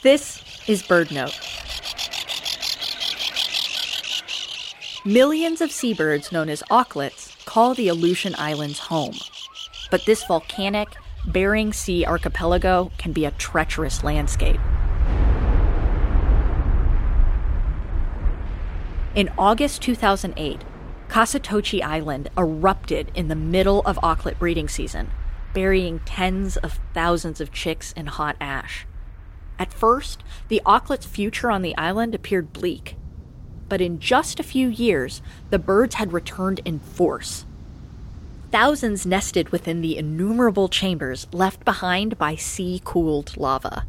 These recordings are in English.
This is BirdNote. Millions of seabirds known as auklets call the Aleutian Islands home. But this volcanic, Bering Sea archipelago can be a treacherous landscape. In August 2008, Kasatochi Island erupted in the middle of auklet breeding season, burying tens of thousands of chicks in hot ash. At first, the auklet's future on the island appeared bleak. But in just a few years, the birds had returned in force. Thousands nested within the innumerable chambers left behind by sea cooled lava.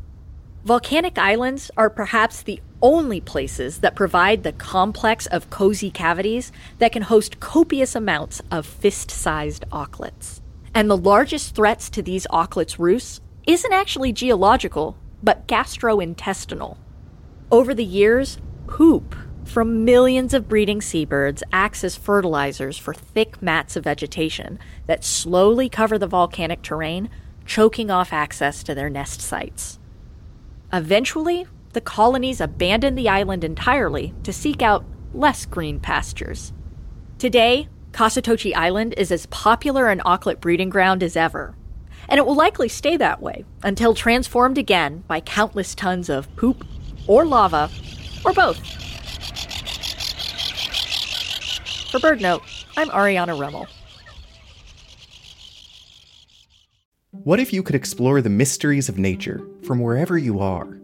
Volcanic islands are perhaps the only places that provide the complex of cozy cavities that can host copious amounts of fist sized auklets. And the largest threats to these auklets' roosts isn't actually geological, but gastrointestinal. Over the years, poop from millions of breeding seabirds acts as fertilizers for thick mats of vegetation that slowly cover the volcanic terrain, choking off access to their nest sites. Eventually, the colonies abandoned the island entirely to seek out less green pastures. Today, Kasatochi Island is as popular an auklet breeding ground as ever, and it will likely stay that way until transformed again by countless tons of poop or lava or both. For BirdNote, I'm Ariana Remmel. What if you could explore the mysteries of nature from wherever you are?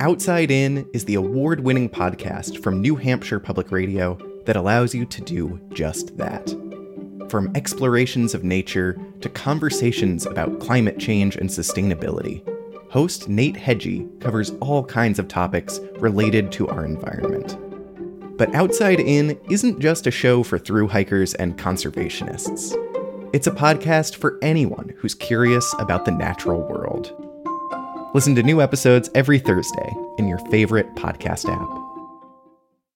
Outside In is the award winning podcast from New Hampshire Public Radio that allows you to do just that. From explorations of nature to conversations about climate change and sustainability, host Nate Hegyi covers all kinds of topics related to our environment. But Outside In isn't just a show for through hikers and conservationists. It's a podcast for anyone who's curious about the natural world. Listen to new episodes every Thursday in your favorite podcast app.